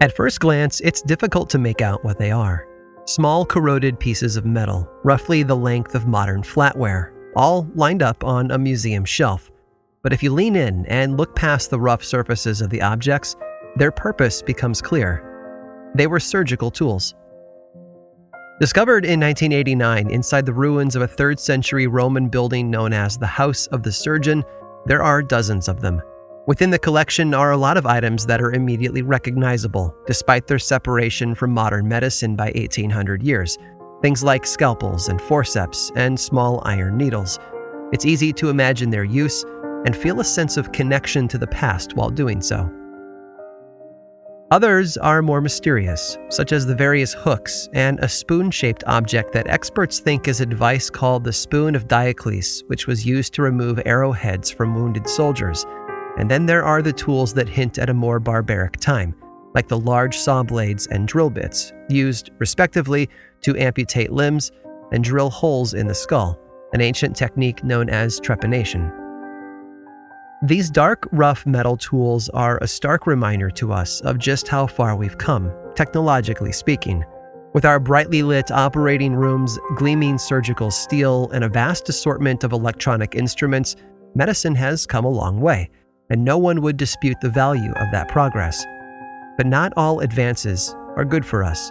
At first glance, it's difficult to make out what they are. Small corroded pieces of metal, roughly the length of modern flatware, all lined up on a museum shelf. But if you lean in and look past the rough surfaces of the objects, their purpose becomes clear. They were surgical tools. Discovered in 1989 inside the ruins of a 3rd century Roman building known as the House of the Surgeon, there are dozens of them. Within the collection are a lot of items that are immediately recognizable, despite their separation from modern medicine by 1800 years. Things like scalpels and forceps and small iron needles. It's easy to imagine their use and feel a sense of connection to the past while doing so. Others are more mysterious, such as the various hooks and a spoon shaped object that experts think is a device called the Spoon of Diocles, which was used to remove arrowheads from wounded soldiers. And then there are the tools that hint at a more barbaric time, like the large saw blades and drill bits, used, respectively, to amputate limbs and drill holes in the skull, an ancient technique known as trepanation. These dark, rough metal tools are a stark reminder to us of just how far we've come, technologically speaking. With our brightly lit operating rooms, gleaming surgical steel, and a vast assortment of electronic instruments, medicine has come a long way, and no one would dispute the value of that progress. But not all advances are good for us.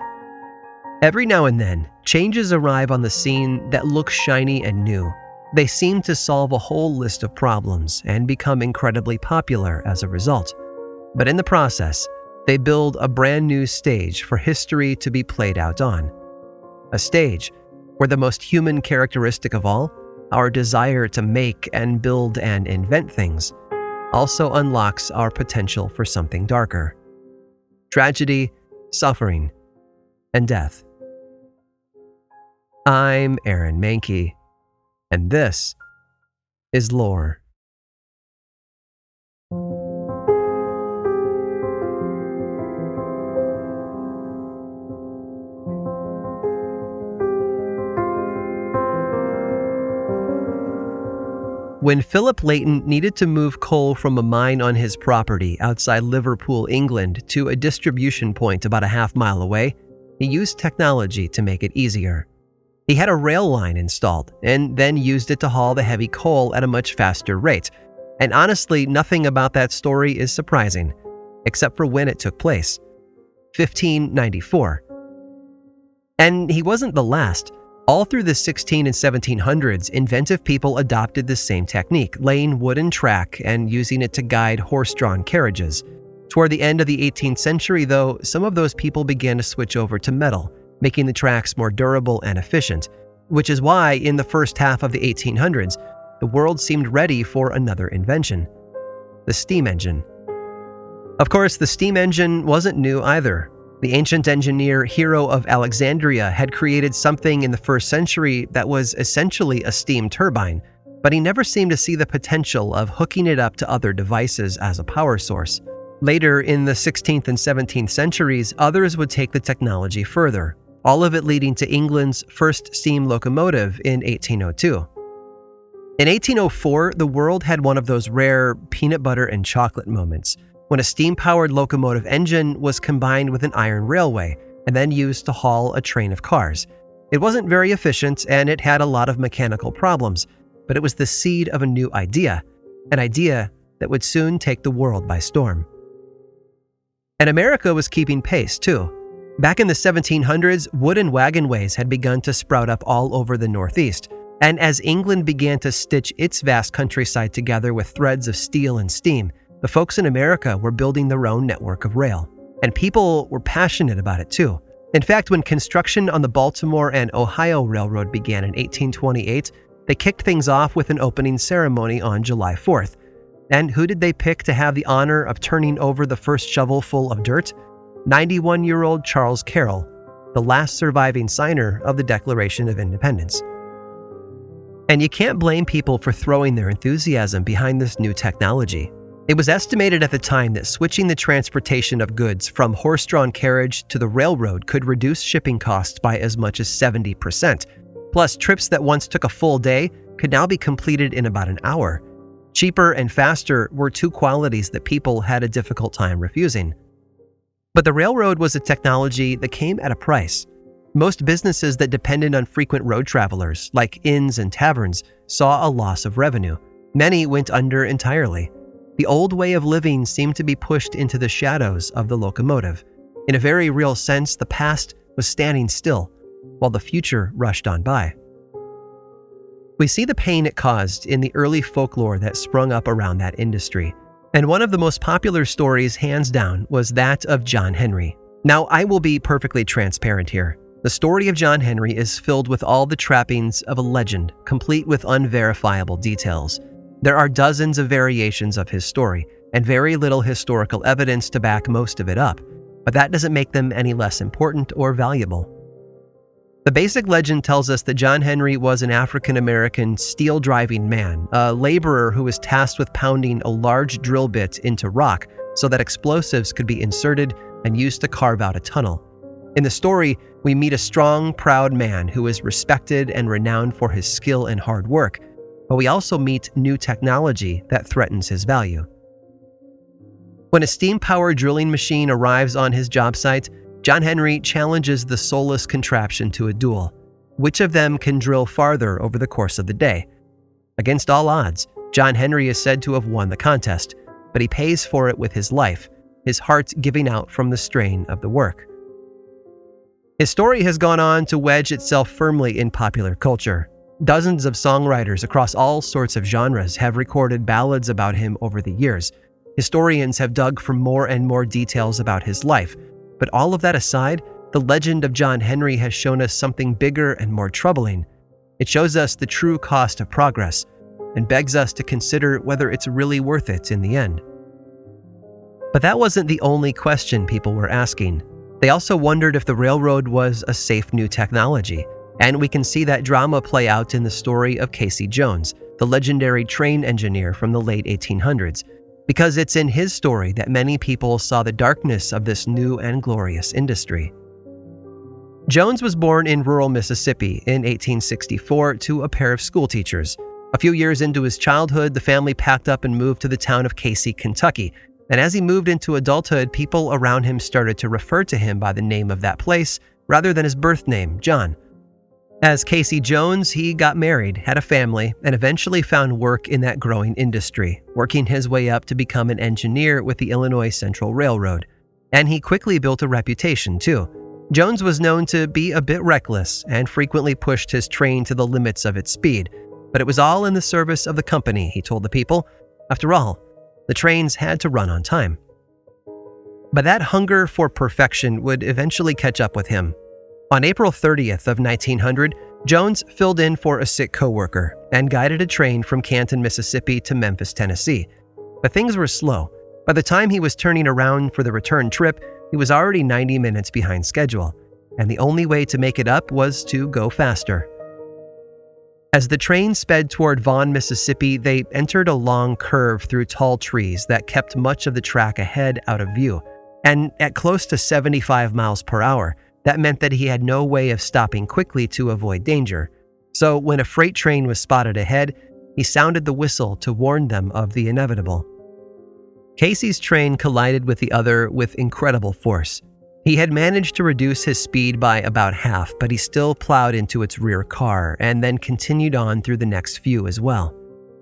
Every now and then, changes arrive on the scene that look shiny and new, they seem to solve a whole list of problems and become incredibly popular as a result. But in the process, they build a brand new stage for history to be played out on. A stage where the most human characteristic of all, our desire to make and build and invent things, also unlocks our potential for something darker tragedy, suffering, and death. I'm Aaron Mahnke, and this is lore. When Philip Layton needed to move coal from a mine on his property outside Liverpool, England, to a distribution point about a half mile away, he used technology to make it easier. He had a rail line installed and then used it to haul the heavy coal at a much faster rate. And honestly, nothing about that story is surprising, except for when it took place 1594. And he wasn't the last. All through the 16 and 1700s, inventive people adopted the same technique, laying wooden track and using it to guide horse drawn carriages. Toward the end of the 18th century, though, some of those people began to switch over to metal making the tracks more durable and efficient, which is why, in the first half of the 1800s, the world seemed ready for another invention the steam engine. Of course, the steam engine wasn't new either. The ancient engineer Hero of Alexandria had created something in the first century that was essentially a steam turbine, but he never seemed to see the potential of hooking it up to other devices as a power source. Later, in the 16th and 17th centuries, others would take the technology further, all of it leading to England's first steam locomotive in 1802. In 1804, the world had one of those rare peanut butter and chocolate moments when a steam powered locomotive engine was combined with an iron railway and then used to haul a train of cars. It wasn't very efficient and it had a lot of mechanical problems, but it was the seed of a new idea, an idea that would soon take the world by storm. And America was keeping pace, too. Back in the 1700s, wooden wagonways had begun to sprout up all over the Northeast. And as England began to stitch its vast countryside together with threads of steel and steam, the folks in America were building their own network of rail. And people were passionate about it too. In fact, when construction on the Baltimore and Ohio Railroad began in 1828, they kicked things off with an opening ceremony on July 4th. And who did they pick to have the honor of turning over the first shovel full of dirt? 91 year old Charles Carroll, the last surviving signer of the Declaration of Independence. And you can't blame people for throwing their enthusiasm behind this new technology. It was estimated at the time that switching the transportation of goods from horse drawn carriage to the railroad could reduce shipping costs by as much as 70%. Plus, trips that once took a full day could now be completed in about an hour. Cheaper and faster were two qualities that people had a difficult time refusing. But the railroad was a technology that came at a price. Most businesses that depended on frequent road travelers, like inns and taverns, saw a loss of revenue. Many went under entirely. The old way of living seemed to be pushed into the shadows of the locomotive. In a very real sense, the past was standing still, while the future rushed on by. We see the pain it caused in the early folklore that sprung up around that industry. And one of the most popular stories, hands down, was that of John Henry. Now, I will be perfectly transparent here. The story of John Henry is filled with all the trappings of a legend, complete with unverifiable details. There are dozens of variations of his story, and very little historical evidence to back most of it up, but that doesn't make them any less important or valuable. The basic legend tells us that John Henry was an African American steel driving man, a laborer who was tasked with pounding a large drill bit into rock so that explosives could be inserted and used to carve out a tunnel. In the story, we meet a strong, proud man who is respected and renowned for his skill and hard work, but we also meet new technology that threatens his value. When a steam powered drilling machine arrives on his job site, John Henry challenges the soulless contraption to a duel. Which of them can drill farther over the course of the day? Against all odds, John Henry is said to have won the contest, but he pays for it with his life, his heart giving out from the strain of the work. His story has gone on to wedge itself firmly in popular culture. Dozens of songwriters across all sorts of genres have recorded ballads about him over the years. Historians have dug for more and more details about his life, but all of that aside, the legend of John Henry has shown us something bigger and more troubling. It shows us the true cost of progress and begs us to consider whether it's really worth it in the end. But that wasn't the only question people were asking. They also wondered if the railroad was a safe new technology, and we can see that drama play out in the story of Casey Jones, the legendary train engineer from the late 1800s, because it's in his story that many people saw the darkness of this new and glorious industry. Jones was born in rural Mississippi in 1864 to a pair of schoolteachers. A few years into his childhood, the family packed up and moved to the town of Cayce, Kentucky. And as he moved into adulthood, people around him started to refer to him by the name of that place rather than his birth name, John. As Casey Jones, he got married, had a family, and eventually found work in that growing industry, working his way up to become an engineer with the Illinois Central Railroad. And he quickly built a reputation, too. Jones was known to be a bit reckless and frequently pushed his train to the limits of its speed, but it was all in the service of the company, he told the people. After all, the trains had to run on time. But that hunger for perfection would eventually catch up with him, on April 30th of 1900, Jones filled in for a sick coworker and guided a train from Canton, Mississippi to Memphis, Tennessee. But things were slow. By the time he was turning around for the return trip, he was already 90 minutes behind schedule, and the only way to make it up was to go faster. As the train sped toward Vaughan, Mississippi, they entered a long curve through tall trees that kept much of the track ahead out of view. And at close to 75 miles per hour, that meant that he had no way of stopping quickly to avoid danger. So, when a freight train was spotted ahead, he sounded the whistle to warn them of the inevitable. Casey's train collided with the other with incredible force. He had managed to reduce his speed by about half, but he still plowed into its rear car and then continued on through the next few as well.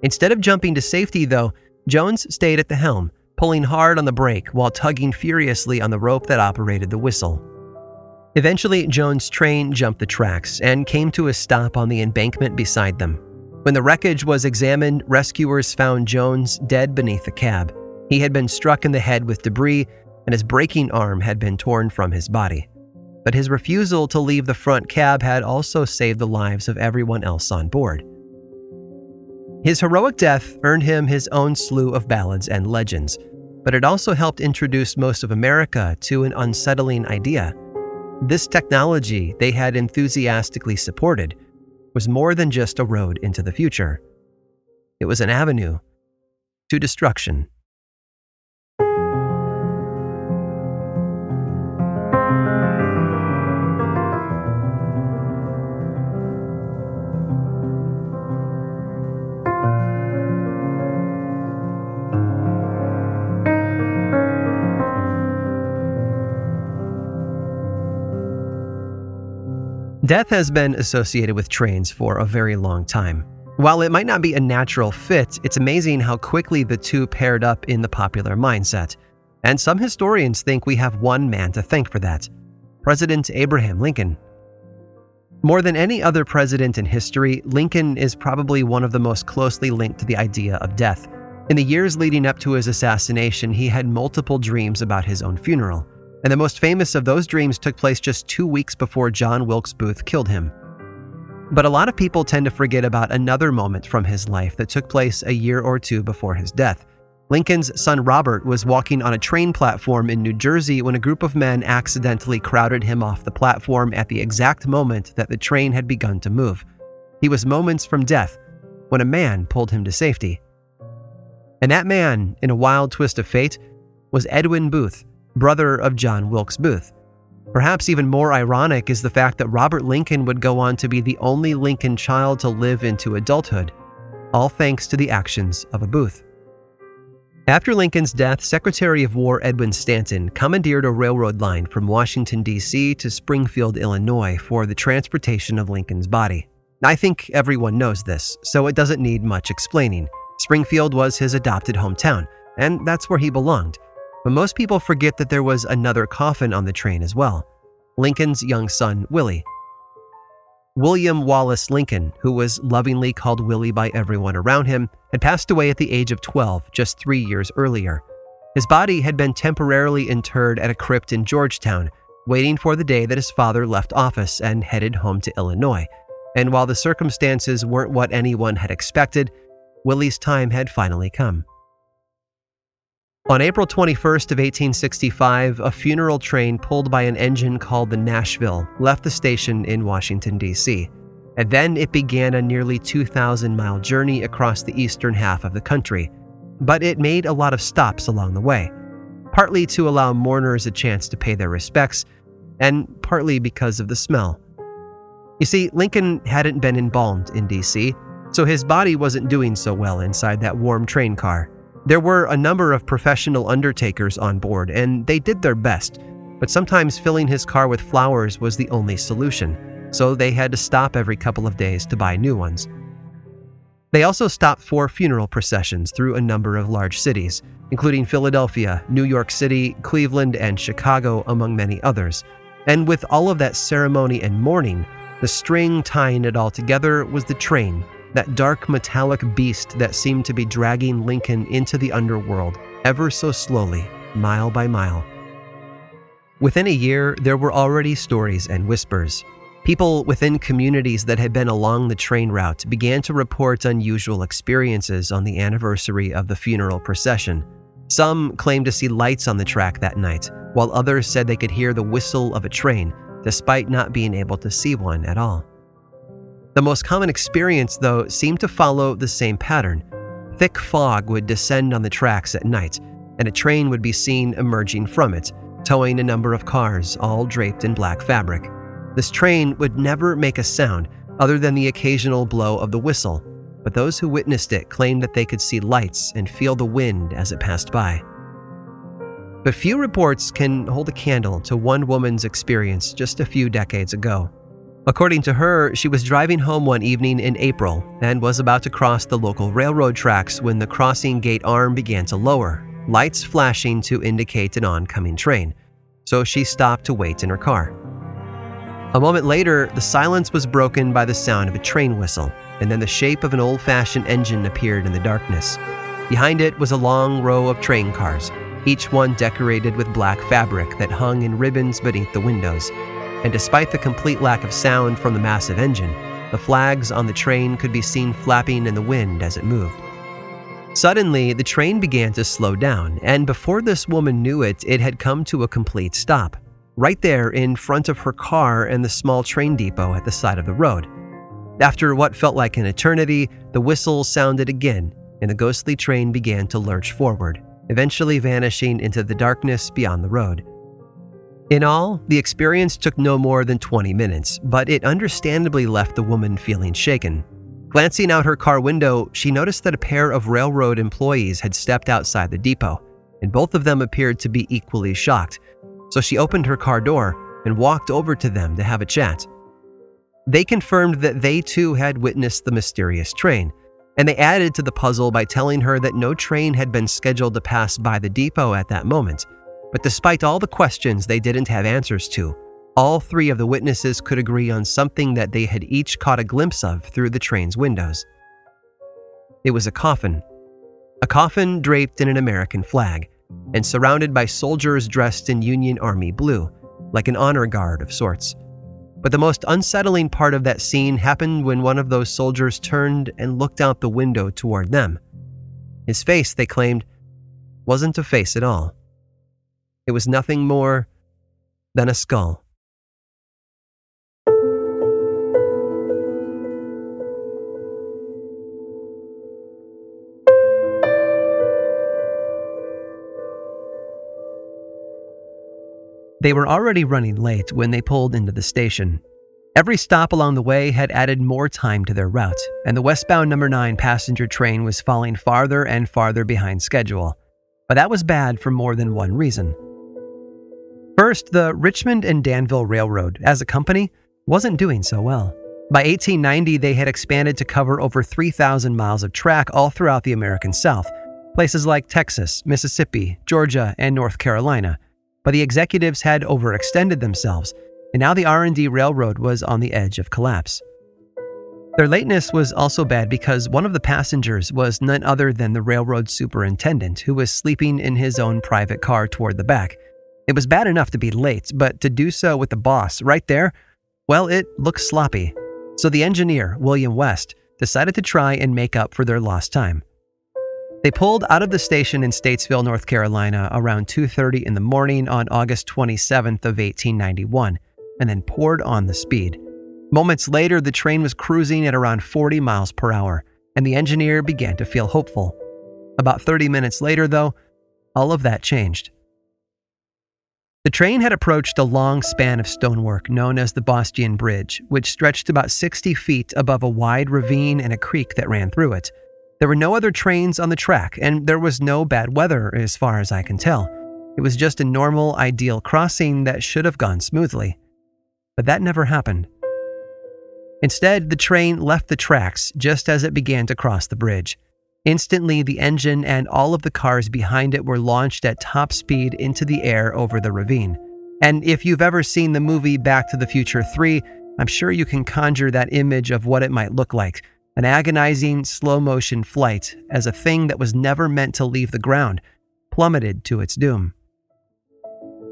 Instead of jumping to safety, though, Jones stayed at the helm, pulling hard on the brake while tugging furiously on the rope that operated the whistle. Eventually, Jones' train jumped the tracks and came to a stop on the embankment beside them. When the wreckage was examined, rescuers found Jones dead beneath the cab. He had been struck in the head with debris, and his braking arm had been torn from his body. But his refusal to leave the front cab had also saved the lives of everyone else on board. His heroic death earned him his own slew of ballads and legends, but it also helped introduce most of America to an unsettling idea this technology they had enthusiastically supported was more than just a road into the future. It was an avenue to destruction. Death has been associated with trains for a very long time. While it might not be a natural fit, it's amazing how quickly the two paired up in the popular mindset. And some historians think we have one man to thank for that President Abraham Lincoln. More than any other president in history, Lincoln is probably one of the most closely linked to the idea of death. In the years leading up to his assassination, he had multiple dreams about his own funeral, and the most famous of those dreams took place just two weeks before John Wilkes Booth killed him. But a lot of people tend to forget about another moment from his life that took place a year or two before his death. Lincoln's son Robert was walking on a train platform in New Jersey when a group of men accidentally crowded him off the platform at the exact moment that the train had begun to move. He was moments from death when a man pulled him to safety. And that man, in a wild twist of fate, was Edwin Booth, brother of John Wilkes Booth. Perhaps even more ironic is the fact that Robert Lincoln would go on to be the only Lincoln child to live into adulthood, all thanks to the actions of a Booth. After Lincoln's death, Secretary of War Edwin Stanton commandeered a railroad line from Washington, D.C. to Springfield, Illinois for the transportation of Lincoln's body. I think everyone knows this, so it doesn't need much explaining. Springfield was his adopted hometown, and that's where he belonged. But most people forget that there was another coffin on the train as well Lincoln's young son, Willie. William Wallace Lincoln, who was lovingly called Willie by everyone around him, had passed away at the age of 12 just three years earlier. His body had been temporarily interred at a crypt in Georgetown, waiting for the day that his father left office and headed home to Illinois. And while the circumstances weren't what anyone had expected, Willie's time had finally come. On April 21st of 1865, a funeral train pulled by an engine called the Nashville left the station in Washington, D.C. And then it began a nearly 2,000 mile journey across the eastern half of the country. But it made a lot of stops along the way, partly to allow mourners a chance to pay their respects, and partly because of the smell. You see, Lincoln hadn't been embalmed in D.C., so his body wasn't doing so well inside that warm train car. There were a number of professional undertakers on board, and they did their best, but sometimes filling his car with flowers was the only solution, so they had to stop every couple of days to buy new ones. They also stopped for funeral processions through a number of large cities, including Philadelphia, New York City, Cleveland, and Chicago, among many others. And with all of that ceremony and mourning, the string tying it all together was the train that dark metallic beast that seemed to be dragging Lincoln into the underworld ever so slowly, mile by mile. Within a year, there were already stories and whispers. People within communities that had been along the train route began to report unusual experiences on the anniversary of the funeral procession. Some claimed to see lights on the track that night, while others said they could hear the whistle of a train, despite not being able to see one at all. The most common experience, though, seemed to follow the same pattern. Thick fog would descend on the tracks at night, and a train would be seen emerging from it, towing a number of cars, all draped in black fabric. This train would never make a sound other than the occasional blow of the whistle, but those who witnessed it claimed that they could see lights and feel the wind as it passed by. But few reports can hold a candle to one woman's experience just a few decades ago. According to her, she was driving home one evening in April and was about to cross the local railroad tracks when the crossing gate arm began to lower, lights flashing to indicate an oncoming train. So she stopped to wait in her car. A moment later, the silence was broken by the sound of a train whistle, and then the shape of an old fashioned engine appeared in the darkness. Behind it was a long row of train cars, each one decorated with black fabric that hung in ribbons beneath the windows and despite the complete lack of sound from the massive engine, the flags on the train could be seen flapping in the wind as it moved. Suddenly, the train began to slow down, and before this woman knew it, it had come to a complete stop, right there in front of her car and the small train depot at the side of the road. After what felt like an eternity, the whistle sounded again, and the ghostly train began to lurch forward, eventually vanishing into the darkness beyond the road. In all, the experience took no more than 20 minutes, but it understandably left the woman feeling shaken. Glancing out her car window, she noticed that a pair of railroad employees had stepped outside the depot, and both of them appeared to be equally shocked. So she opened her car door and walked over to them to have a chat. They confirmed that they too had witnessed the mysterious train, and they added to the puzzle by telling her that no train had been scheduled to pass by the depot at that moment. But despite all the questions they didn't have answers to, all three of the witnesses could agree on something that they had each caught a glimpse of through the train's windows. It was a coffin. A coffin draped in an American flag and surrounded by soldiers dressed in Union Army blue, like an honor guard of sorts. But the most unsettling part of that scene happened when one of those soldiers turned and looked out the window toward them. His face, they claimed, wasn't a face at all. It was nothing more than a skull. They were already running late when they pulled into the station. Every stop along the way had added more time to their route, and the westbound number 9 passenger train was falling farther and farther behind schedule. But that was bad for more than one reason. First, the Richmond and Danville Railroad, as a company, wasn't doing so well. By 1890, they had expanded to cover over 3,000 miles of track all throughout the American South, places like Texas, Mississippi, Georgia, and North Carolina but the executives had overextended themselves, and now the R&D railroad was on the edge of collapse. Their lateness was also bad because one of the passengers was none other than the railroad superintendent, who was sleeping in his own private car toward the back. It was bad enough to be late, but to do so with the boss right there, well, it looked sloppy. So the engineer, William West, decided to try and make up for their lost time. They pulled out of the station in Statesville, North Carolina around 2:30 in the morning on August 27th of 1891 and then poured on the speed. Moments later, the train was cruising at around 40 miles per hour, and the engineer began to feel hopeful. About 30 minutes later, though, all of that changed. The train had approached a long span of stonework known as the Bostian Bridge, which stretched about 60 feet above a wide ravine and a creek that ran through it. There were no other trains on the track, and there was no bad weather as far as I can tell. It was just a normal, ideal crossing that should have gone smoothly. But that never happened. Instead, the train left the tracks just as it began to cross the bridge. Instantly, the engine and all of the cars behind it were launched at top speed into the air over the ravine. And if you've ever seen the movie Back to the Future 3, I'm sure you can conjure that image of what it might look like an agonizing slow motion flight as a thing that was never meant to leave the ground plummeted to its doom.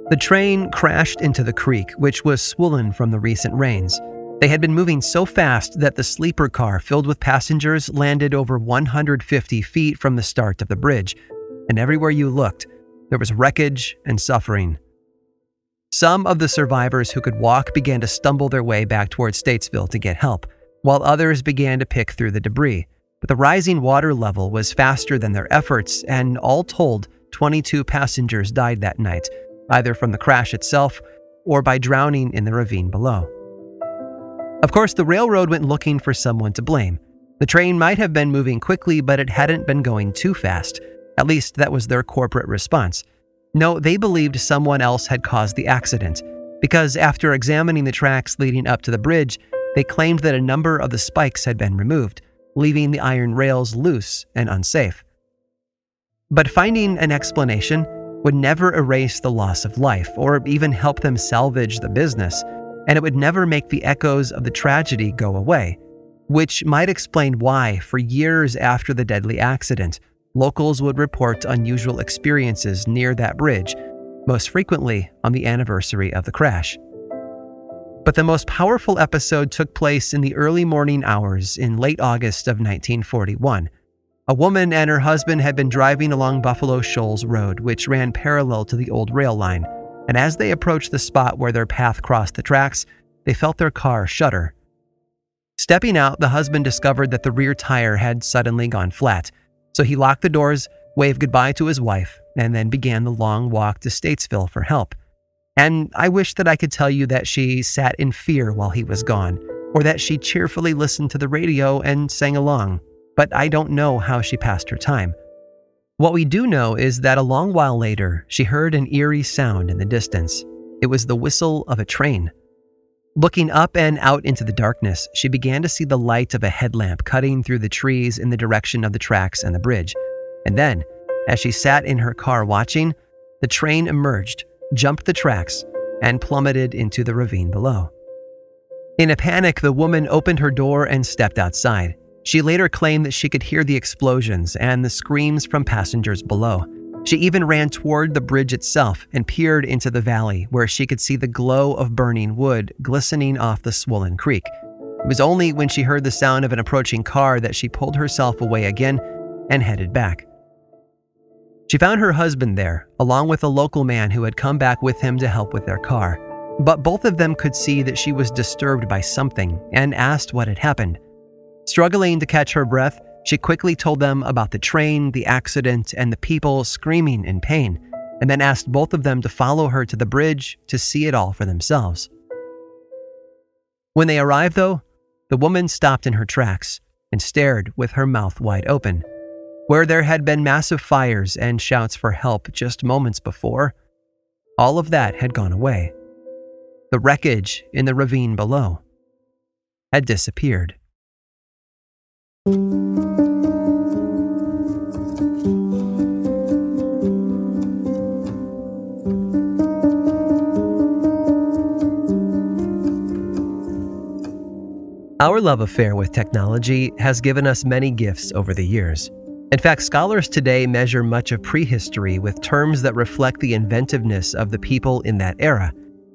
The train crashed into the creek, which was swollen from the recent rains. They had been moving so fast that the sleeper car filled with passengers landed over 150 feet from the start of the bridge, and everywhere you looked, there was wreckage and suffering. Some of the survivors who could walk began to stumble their way back towards Statesville to get help while others began to pick through the debris. But the rising water level was faster than their efforts, and all told, 22 passengers died that night, either from the crash itself or by drowning in the ravine below. Of course, the railroad went looking for someone to blame. The train might have been moving quickly, but it hadn't been going too fast. At least that was their corporate response. No, they believed someone else had caused the accident, because after examining the tracks leading up to the bridge, they claimed that a number of the spikes had been removed, leaving the iron rails loose and unsafe. But finding an explanation would never erase the loss of life or even help them salvage the business, and it would never make the echoes of the tragedy go away, which might explain why, for years after the deadly accident, locals would report unusual experiences near that bridge, most frequently on the anniversary of the crash. But the most powerful episode took place in the early morning hours in late August of 1941. A woman and her husband had been driving along Buffalo Shoals Road, which ran parallel to the old rail line, and as they approached the spot where their path crossed the tracks, they felt their car shudder. Stepping out, the husband discovered that the rear tire had suddenly gone flat, so he locked the doors, waved goodbye to his wife, and then began the long walk to Statesville for help. And I wish that I could tell you that she sat in fear while he was gone, or that she cheerfully listened to the radio and sang along, but I don't know how she passed her time. What we do know is that a long while later, she heard an eerie sound in the distance. It was the whistle of a train. Looking up and out into the darkness, she began to see the light of a headlamp cutting through the trees in the direction of the tracks and the bridge. And then, as she sat in her car watching, the train emerged, jumped the tracks, and plummeted into the ravine below. In a panic, the woman opened her door and stepped outside. She later claimed that she could hear the explosions and the screams from passengers below. She even ran toward the bridge itself and peered into the valley where she could see the glow of burning wood glistening off the swollen creek. It was only when she heard the sound of an approaching car that she pulled herself away again and headed back. She found her husband there, along with a local man who had come back with him to help with their car. But both of them could see that she was disturbed by something and asked what had happened. Struggling to catch her breath, she quickly told them about the train, the accident, and the people screaming in pain, and then asked both of them to follow her to the bridge to see it all for themselves. When they arrived, though, the woman stopped in her tracks and stared with her mouth wide open. Where there had been massive fires and shouts for help just moments before, all of that had gone away. The wreckage in the ravine below had disappeared. Our love affair with technology has given us many gifts over the years. In fact, scholars today measure much of prehistory with terms that reflect the inventiveness of the people in that era.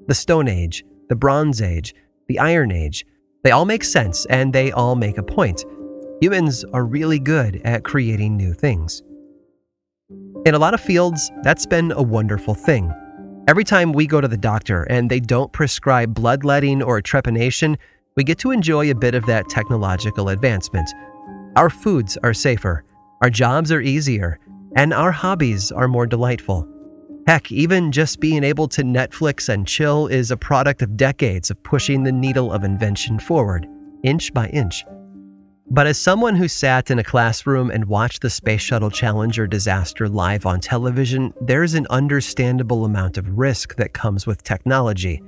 The Stone Age, the Bronze Age, the Iron Age, they all make sense and they all make a point. Humans are really good at creating new things. In a lot of fields, that's been a wonderful thing. Every time we go to the doctor and they don't prescribe bloodletting or trepanation, we get to enjoy a bit of that technological advancement. Our foods are safer, our jobs are easier, and our hobbies are more delightful. Heck, even just being able to Netflix and chill is a product of decades of pushing the needle of invention forward, inch by inch. But as someone who sat in a classroom and watched the Space Shuttle Challenger disaster live on television, there's an understandable amount of risk that comes with technology.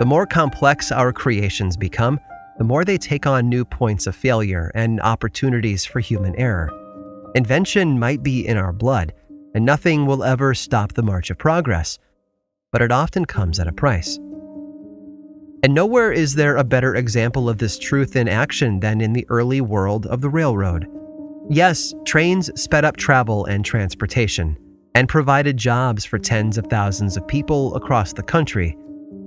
The more complex our creations become, the more they take on new points of failure and opportunities for human error. Invention might be in our blood, and nothing will ever stop the march of progress, but it often comes at a price. And nowhere is there a better example of this truth in action than in the early world of the railroad. Yes, trains sped up travel and transportation, and provided jobs for tens of thousands of people across the country.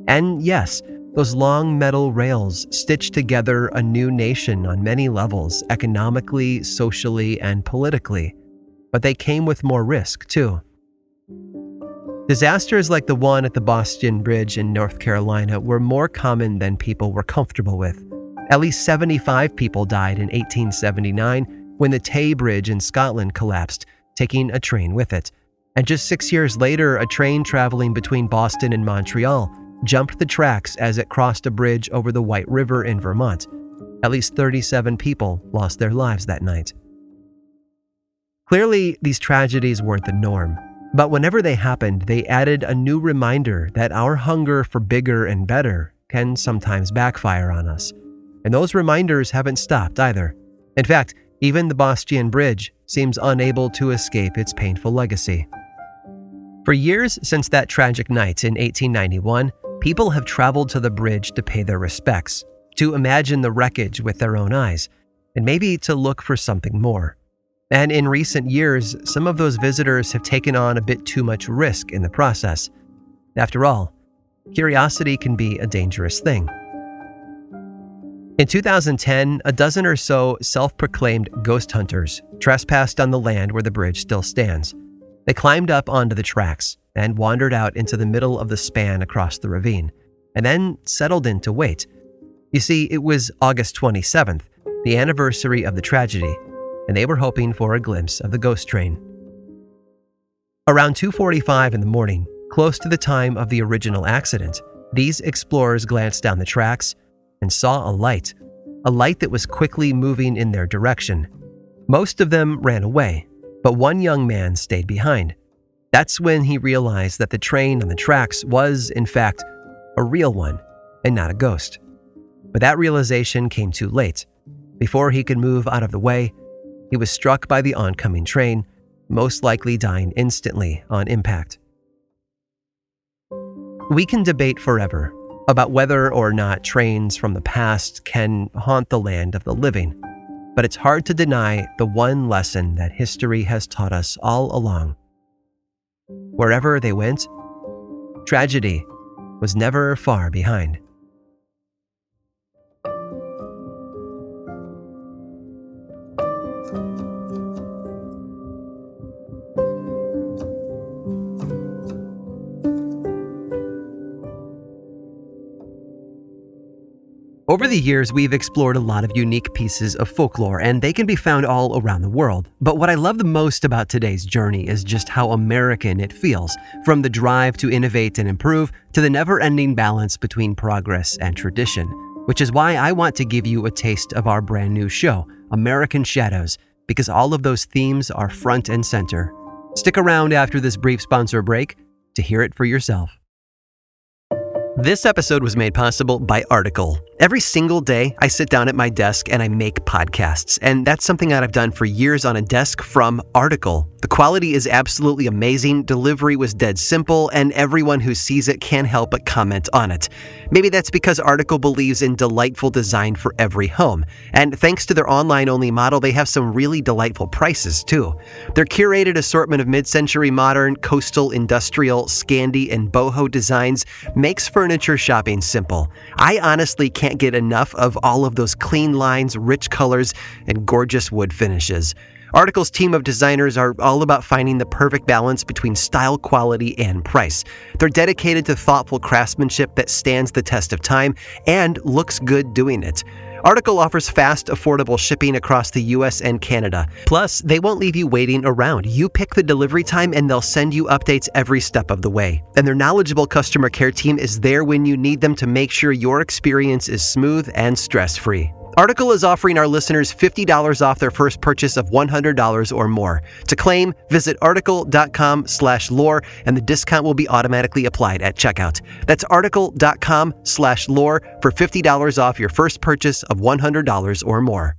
And yes, those long metal rails stitched together a new nation on many levels, economically, socially, and politically. But they came with more risk, too. Disasters like the one at the Bostian Bridge in North Carolina were more common than people were comfortable with. At least 75 people died in 1879 when the Tay Bridge in Scotland collapsed, taking a train with it. And just six years later, a train traveling between Boston and Montreal jumped the tracks as it crossed a bridge over the White River in Vermont. At least 37 people lost their lives that night. Clearly, these tragedies weren't the norm. But whenever they happened, they added a new reminder that our hunger for bigger and better can sometimes backfire on us. And those reminders haven't stopped either. In fact, even the Bostian Bridge seems unable to escape its painful legacy. For years since that tragic night in 1891, people have traveled to the bridge to pay their respects, to imagine the wreckage with their own eyes, and maybe to look for something more. And in recent years, some of those visitors have taken on a bit too much risk in the process. After all, curiosity can be a dangerous thing. In 2010, a dozen or so self proclaimed ghost hunters trespassed on the land where the bridge still stands. They climbed up onto the tracks and wandered out into the middle of the span across the ravine, and then settled in to wait. You see, it was August 27th, the anniversary of the tragedy, and they were hoping for a glimpse of the ghost train. Around 2:45 in the morning, close to the time of the original accident, these explorers glanced down the tracks and saw a light, a light that was quickly moving in their direction. Most of them ran away, but one young man stayed behind. That's when he realized that the train on the tracks was, in fact, a real one and not a ghost. But that realization came too late. Before he could move out of the way, he was struck by the oncoming train, most likely dying instantly on impact. We can debate forever about whether or not trains from the past can haunt the land of the living, but it's hard to deny the one lesson that history has taught us all along. Wherever they went, tragedy was never far behind. Over the years, we've explored a lot of unique pieces of folklore, and they can be found all around the world. But what I love the most about today's journey is just how American it feels from the drive to innovate and improve to the never ending balance between progress and tradition. Which is why I want to give you a taste of our brand new show, American Shadows, because all of those themes are front and center. Stick around after this brief sponsor break to hear it for yourself. This episode was made possible by Article. Every single day, I sit down at my desk and I make podcasts, and that's something that I've done for years on a desk from Article. The quality is absolutely amazing, delivery was dead simple, and everyone who sees it can't help but comment on it. Maybe that's because Article believes in delightful design for every home, and thanks to their online only model, they have some really delightful prices too. Their curated assortment of mid century modern, coastal, industrial, Scandi, and boho designs makes furniture shopping simple. I honestly can't get enough of all of those clean lines, rich colors, and gorgeous wood finishes. Article's team of designers are all about finding the perfect balance between style, quality, and price. They're dedicated to thoughtful craftsmanship that stands the test of time and looks good doing it. Article offers fast, affordable shipping across the US and Canada. Plus, they won't leave you waiting around. You pick the delivery time and they'll send you updates every step of the way. And their knowledgeable customer care team is there when you need them to make sure your experience is smooth and stress free. Article is offering our listeners $50 off their first purchase of $100 or more. To claim, visit article.com slash lore and the discount will be automatically applied at checkout. That's article.com slash lore for $50 off your first purchase of $100 or more.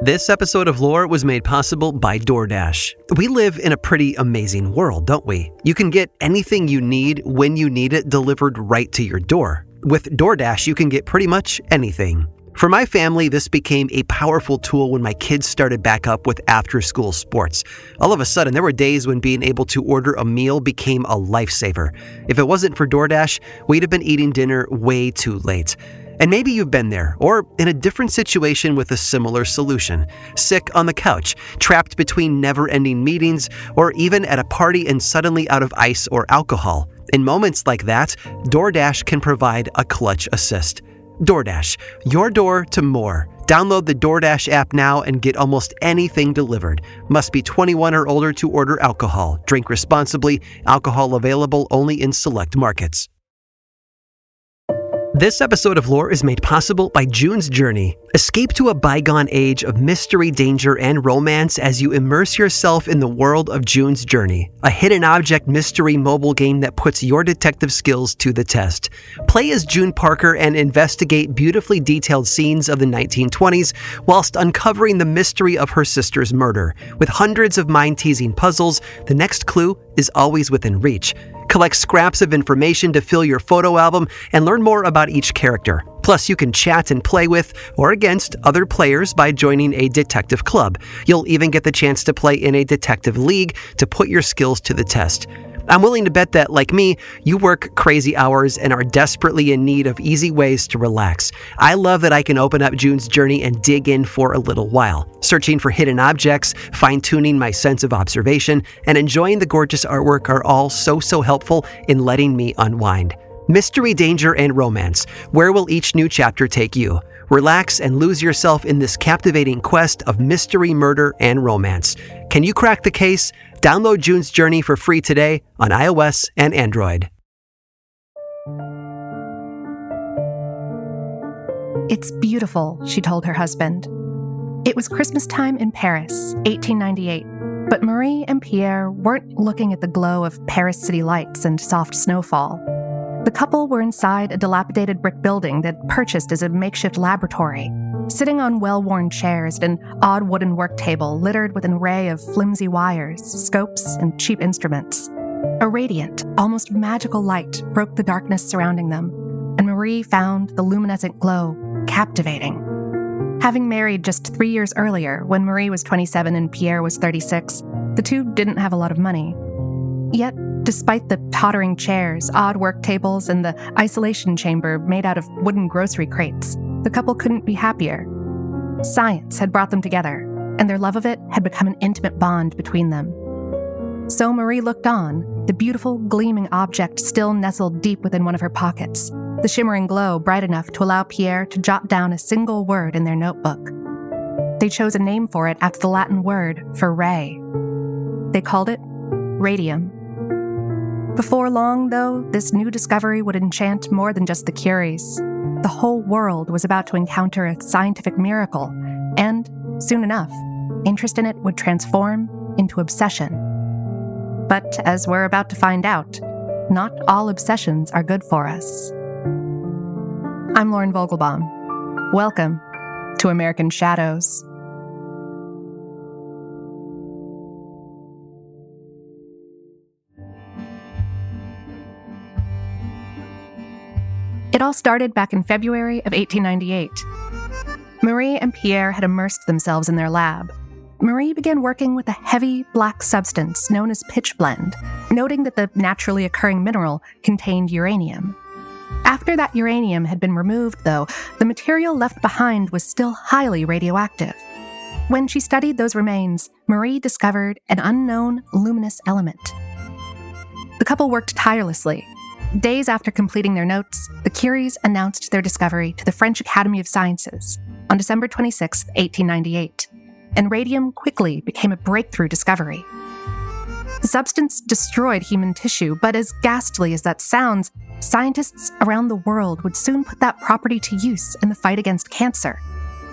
This episode of Lore was made possible by DoorDash. We live in a pretty amazing world, don't we? You can get anything you need when you need it delivered right to your door. With DoorDash, you can get pretty much anything. For my family, this became a powerful tool when my kids started back up with after school sports. All of a sudden, there were days when being able to order a meal became a lifesaver. If it wasn't for DoorDash, we'd have been eating dinner way too late. And maybe you've been there, or in a different situation with a similar solution. Sick on the couch, trapped between never ending meetings, or even at a party and suddenly out of ice or alcohol. In moments like that, DoorDash can provide a clutch assist. DoorDash, your door to more. Download the DoorDash app now and get almost anything delivered. Must be 21 or older to order alcohol. Drink responsibly. Alcohol available only in select markets. This episode of Lore is made possible by June's Journey. Escape to a bygone age of mystery, danger, and romance as you immerse yourself in the world of June's Journey, a hidden object mystery mobile game that puts your detective skills to the test. Play as June Parker and investigate beautifully detailed scenes of the 1920s whilst uncovering the mystery of her sister's murder. With hundreds of mind teasing puzzles, the next clue is always within reach. Collect scraps of information to fill your photo album and learn more about each character. Plus, you can chat and play with or against other players by joining a detective club. You'll even get the chance to play in a detective league to put your skills to the test. I'm willing to bet that, like me, you work crazy hours and are desperately in need of easy ways to relax. I love that I can open up June's journey and dig in for a little while, searching for hidden objects, fine tuning my sense of observation, and enjoying the gorgeous artwork are all so, so helpful in letting me unwind. Mystery, danger, and romance. Where will each new chapter take you? Relax and lose yourself in this captivating quest of mystery, murder, and romance. Can you crack the case? Download June's Journey for free today on iOS and Android. It's beautiful, she told her husband. It was Christmas time in Paris, 1898, but Marie and Pierre weren't looking at the glow of Paris city lights and soft snowfall. The couple were inside a dilapidated brick building that purchased as a makeshift laboratory, sitting on well worn chairs at an odd wooden work table littered with an array of flimsy wires, scopes, and cheap instruments. A radiant, almost magical light broke the darkness surrounding them, and Marie found the luminescent glow captivating. Having married just three years earlier, when Marie was 27 and Pierre was 36, the two didn't have a lot of money. Yet, despite the tottering chairs, odd work tables, and the isolation chamber made out of wooden grocery crates, the couple couldn't be happier. Science had brought them together, and their love of it had become an intimate bond between them. So Marie looked on, the beautiful, gleaming object still nestled deep within one of her pockets, the shimmering glow bright enough to allow Pierre to jot down a single word in their notebook. They chose a name for it after the Latin word for ray. They called it radium. Before long, though, this new discovery would enchant more than just the Curies. The whole world was about to encounter a scientific miracle, and, soon enough, interest in it would transform into obsession. But as we're about to find out, not all obsessions are good for us. I'm Lauren Vogelbaum. Welcome to American Shadows. It all started back in February of 1898. Marie and Pierre had immersed themselves in their lab. Marie began working with a heavy black substance known as pitchblende, noting that the naturally occurring mineral contained uranium. After that uranium had been removed, though, the material left behind was still highly radioactive. When she studied those remains, Marie discovered an unknown luminous element. The couple worked tirelessly. Days after completing their notes, the Curies announced their discovery to the French Academy of Sciences on December 26, 1898, and radium quickly became a breakthrough discovery. The substance destroyed human tissue, but as ghastly as that sounds, scientists around the world would soon put that property to use in the fight against cancer.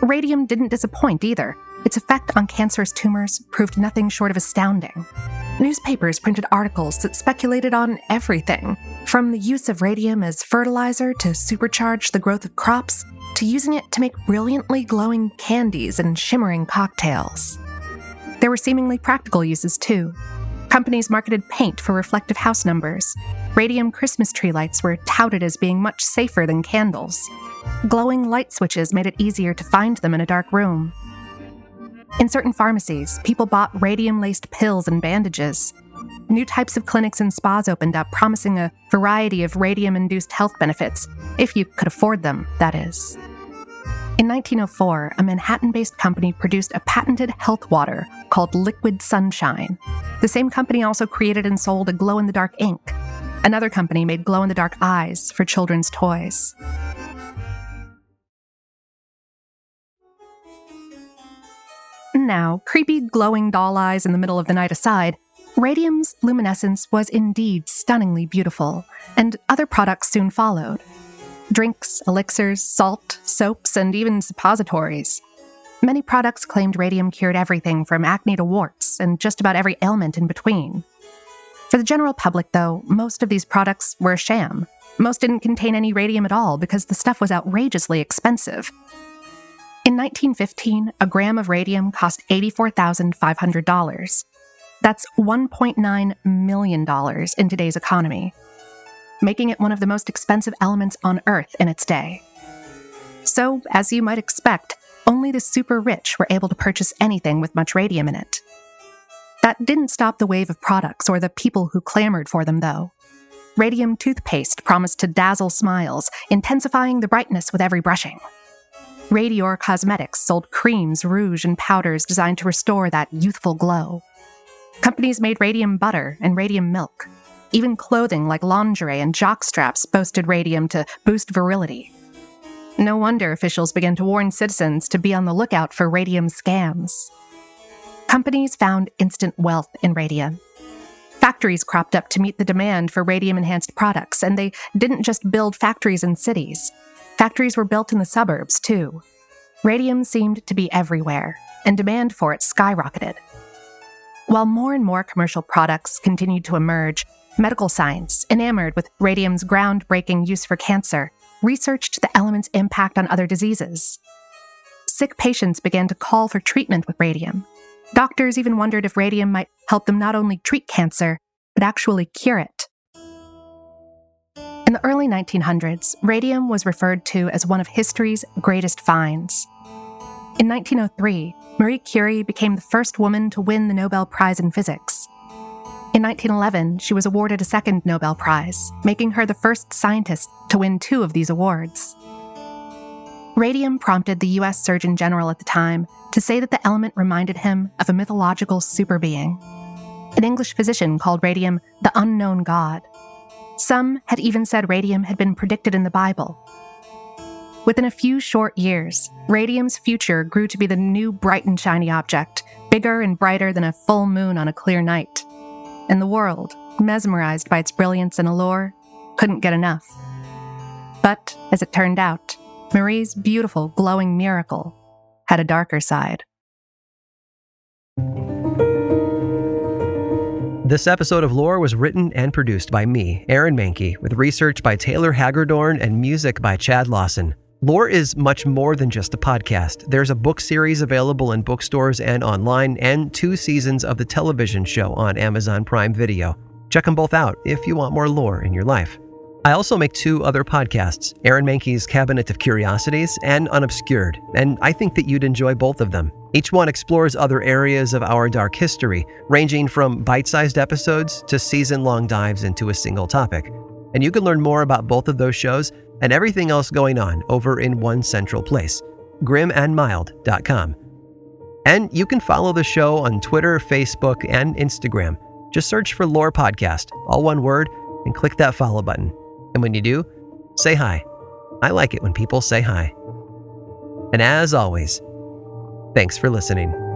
Radium didn't disappoint either. Its effect on cancerous tumors proved nothing short of astounding. Newspapers printed articles that speculated on everything, from the use of radium as fertilizer to supercharge the growth of crops, to using it to make brilliantly glowing candies and shimmering cocktails. There were seemingly practical uses too. Companies marketed paint for reflective house numbers. Radium Christmas tree lights were touted as being much safer than candles. Glowing light switches made it easier to find them in a dark room. In certain pharmacies, people bought radium laced pills and bandages. New types of clinics and spas opened up, promising a variety of radium induced health benefits, if you could afford them, that is. In 1904, a Manhattan based company produced a patented health water called Liquid Sunshine. The same company also created and sold a glow in the dark ink. Another company made glow in the dark eyes for children's toys. Now, creepy glowing doll eyes in the middle of the night aside, radium's luminescence was indeed stunningly beautiful, and other products soon followed drinks, elixirs, salt, soaps, and even suppositories. Many products claimed radium cured everything from acne to warts and just about every ailment in between. For the general public, though, most of these products were a sham. Most didn't contain any radium at all because the stuff was outrageously expensive. In 1915, a gram of radium cost $84,500. That's $1.9 million in today's economy making it one of the most expensive elements on Earth in its day. So, as you might expect, only the super rich were able to purchase anything with much radium in it. That didn't stop the wave of products or the people who clamored for them, though. Radium toothpaste promised to dazzle smiles, intensifying the brightness with every brushing. Radior Cosmetics sold creams, rouge, and powders designed to restore that youthful glow. Companies made radium butter and radium milk. Even clothing like lingerie and jock straps boasted radium to boost virility. No wonder officials began to warn citizens to be on the lookout for radium scams. Companies found instant wealth in radium. Factories cropped up to meet the demand for radium enhanced products, and they didn't just build factories in cities. Factories were built in the suburbs, too. Radium seemed to be everywhere, and demand for it skyrocketed. While more and more commercial products continued to emerge, medical science, enamored with radium's groundbreaking use for cancer, researched the element's impact on other diseases. Sick patients began to call for treatment with radium. Doctors even wondered if radium might help them not only treat cancer, but actually cure it. In the early 1900s, radium was referred to as one of history's greatest finds. In 1903, Marie Curie became the first woman to win the Nobel Prize in Physics. In 1911, she was awarded a second Nobel Prize, making her the first scientist to win two of these awards. Radium prompted the US Surgeon General at the time to say that the element reminded him of a mythological superbeing. An English physician called radium the unknown god. Some had even said radium had been predicted in the Bible. Within a few short years, radium's future grew to be the new bright and shiny object, bigger and brighter than a full moon on a clear night and the world, mesmerized by its brilliance and allure, couldn't get enough. But, as it turned out, Marie's beautiful, glowing miracle had a darker side. This episode of Lore was written and produced by me, Aaron Mahnke, with research by Taylor Hagerdorn and music by Chad Lawson. Lore is much more than just a podcast. There's a book series available in bookstores and online, and two seasons of the television show on Amazon Prime Video. Check them both out if you want more lore in your life. I also make two other podcasts Aaron Mahnke's Cabinet of Curiosities and Unobscured, and I think that you'd enjoy both of them. Each one explores other areas of our dark history, ranging from bite sized episodes to season long dives into a single topic. And you can learn more about both of those shows and everything else going on over in one central place grimandmild.com. And you can follow the show on Twitter, Facebook, and Instagram. Just search for Lore Podcast, all one word, and click that follow button. And when you do, say hi. I like it when people say hi. And as always, thanks for listening.